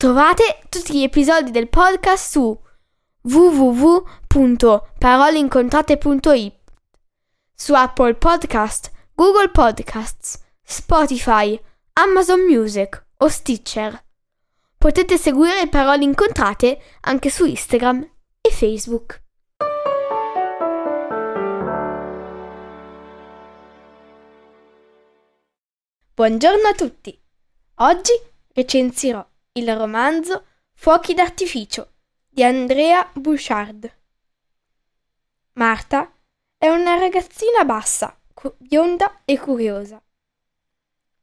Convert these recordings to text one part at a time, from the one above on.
Trovate tutti gli episodi del podcast su www.paroleincontrate.it su Apple Podcast, Google Podcasts, Spotify, Amazon Music o Stitcher. Potete seguire Parole Incontrate anche su Instagram e Facebook. Buongiorno a tutti! Oggi recensirò il romanzo Fuochi d'artificio di Andrea Bouchard. Marta è una ragazzina bassa, bionda e curiosa.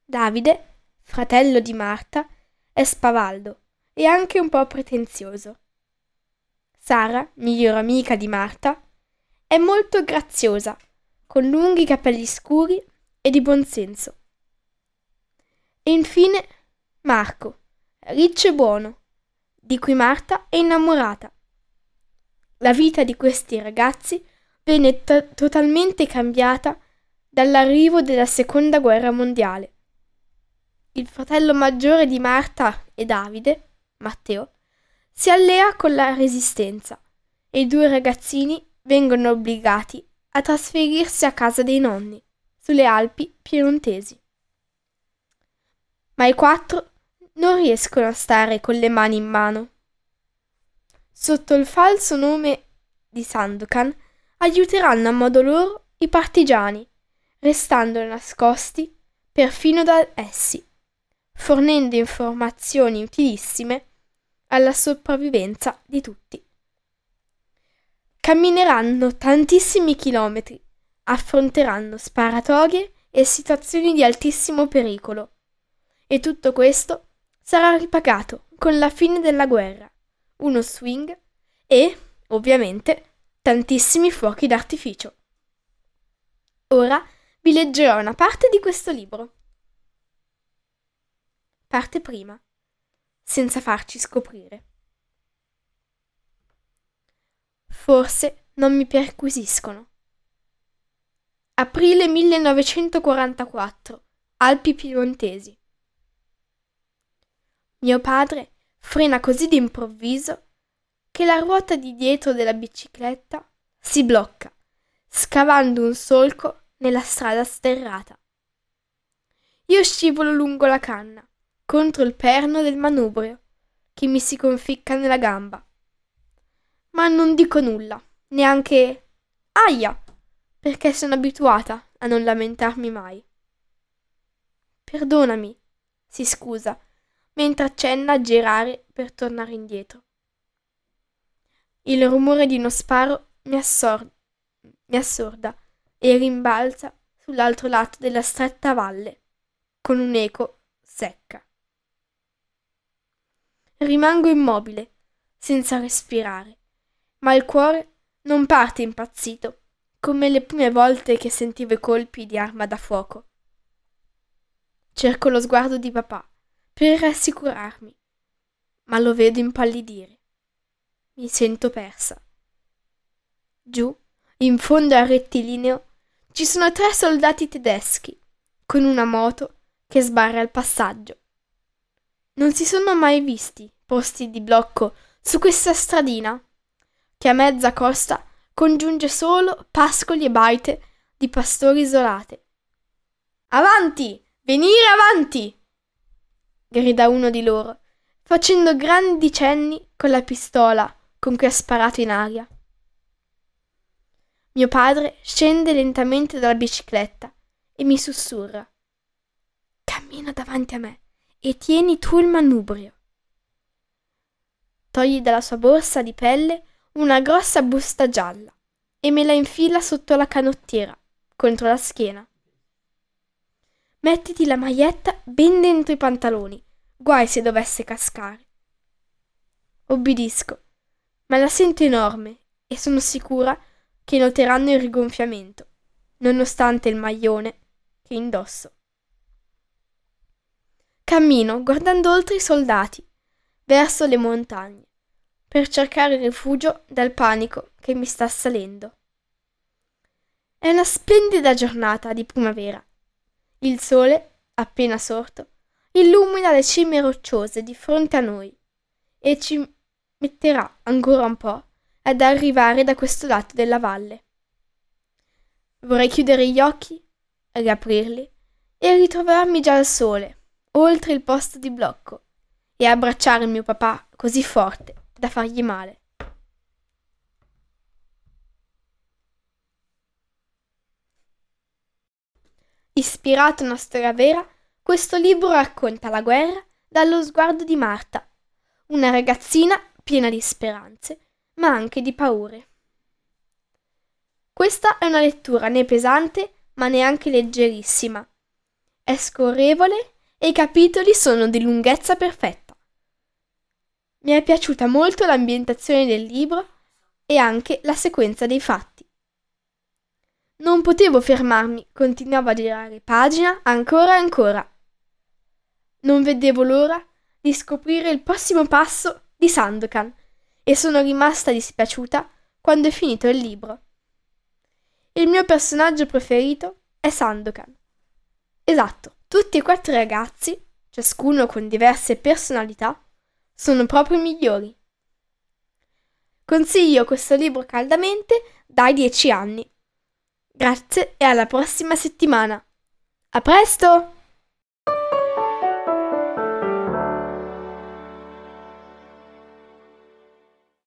Davide, fratello di Marta, è spavaldo e anche un po' pretenzioso. Sara, migliore amica di Marta, è molto graziosa, con lunghi capelli scuri e di buon senso. E infine Marco, riccio e buono, di cui Marta è innamorata. La vita di questi ragazzi venne to- totalmente cambiata dall'arrivo della seconda guerra mondiale. Il fratello maggiore di Marta e Davide, Matteo, si allea con la resistenza e i due ragazzini vengono obbligati a trasferirsi a casa dei nonni, sulle Alpi piemontesi ma i quattro non riescono a stare con le mani in mano. Sotto il falso nome di Sandokan aiuteranno a modo loro i partigiani, restando nascosti perfino da essi, fornendo informazioni utilissime alla sopravvivenza di tutti. Cammineranno tantissimi chilometri, affronteranno sparatorie e situazioni di altissimo pericolo e tutto questo sarà ripagato con la fine della guerra, uno swing e, ovviamente, tantissimi fuochi d'artificio. Ora vi leggerò una parte di questo libro. Parte prima, senza farci scoprire. Forse non mi perquisiscono. Aprile 1944, Alpi Piemontesi. Mio padre frena così d'improvviso che la ruota di dietro della bicicletta si blocca, scavando un solco nella strada sterrata. Io scivolo lungo la canna, contro il perno del manubrio, che mi si conficca nella gamba. Ma non dico nulla, neanche aia, perché sono abituata a non lamentarmi mai. Perdonami, si scusa, mentre accenna a girare per tornare indietro. Il rumore di uno sparo mi, assor- mi assorda e rimbalza sull'altro lato della stretta valle, con un'eco secca. Rimango immobile, senza respirare, ma il cuore non parte impazzito, come le prime volte che sentivo i colpi di arma da fuoco. Cerco lo sguardo di papà, per rassicurarmi, ma lo vedo impallidire. Mi sento persa. Giù, in fondo al rettilineo, ci sono tre soldati tedeschi, con una moto che sbarra il passaggio. Non si sono mai visti posti di blocco su questa stradina, che a mezza costa congiunge solo pascoli e baite di pastori isolate. Avanti! Venire avanti! Grida uno di loro, facendo grandi cenni con la pistola con cui ha sparato in aria. Mio padre scende lentamente dalla bicicletta e mi sussurra. Cammina davanti a me e tieni tu il manubrio. Togli dalla sua borsa di pelle una grossa busta gialla e me la infila sotto la canottiera, contro la schiena. Mettiti la maglietta ben dentro i pantaloni, guai se dovesse cascare. obbedisco, ma la sento enorme e sono sicura che noteranno il rigonfiamento, nonostante il maglione che indosso. Cammino guardando oltre i soldati, verso le montagne, per cercare rifugio dal panico che mi sta salendo. È una splendida giornata di primavera. Il sole, appena sorto, illumina le cime rocciose di fronte a noi e ci metterà ancora un po' ad arrivare da questo lato della valle. Vorrei chiudere gli occhi, riaprirli e ritrovarmi già al sole, oltre il posto di blocco, e abbracciare mio papà così forte da fargli male. Ispirato a una storia vera, questo libro racconta la guerra dallo sguardo di Marta, una ragazzina piena di speranze, ma anche di paure. Questa è una lettura né pesante, ma neanche leggerissima. È scorrevole e i capitoli sono di lunghezza perfetta. Mi è piaciuta molto l'ambientazione del libro e anche la sequenza dei fatti. Non potevo fermarmi, continuavo a girare pagina ancora e ancora. Non vedevo l'ora di scoprire il prossimo passo di Sandokan e sono rimasta dispiaciuta quando è finito il libro. Il mio personaggio preferito è Sandokan. Esatto, tutti e quattro ragazzi, ciascuno con diverse personalità, sono proprio i migliori. Consiglio questo libro caldamente dai dieci anni. Grazie e alla prossima settimana. A presto!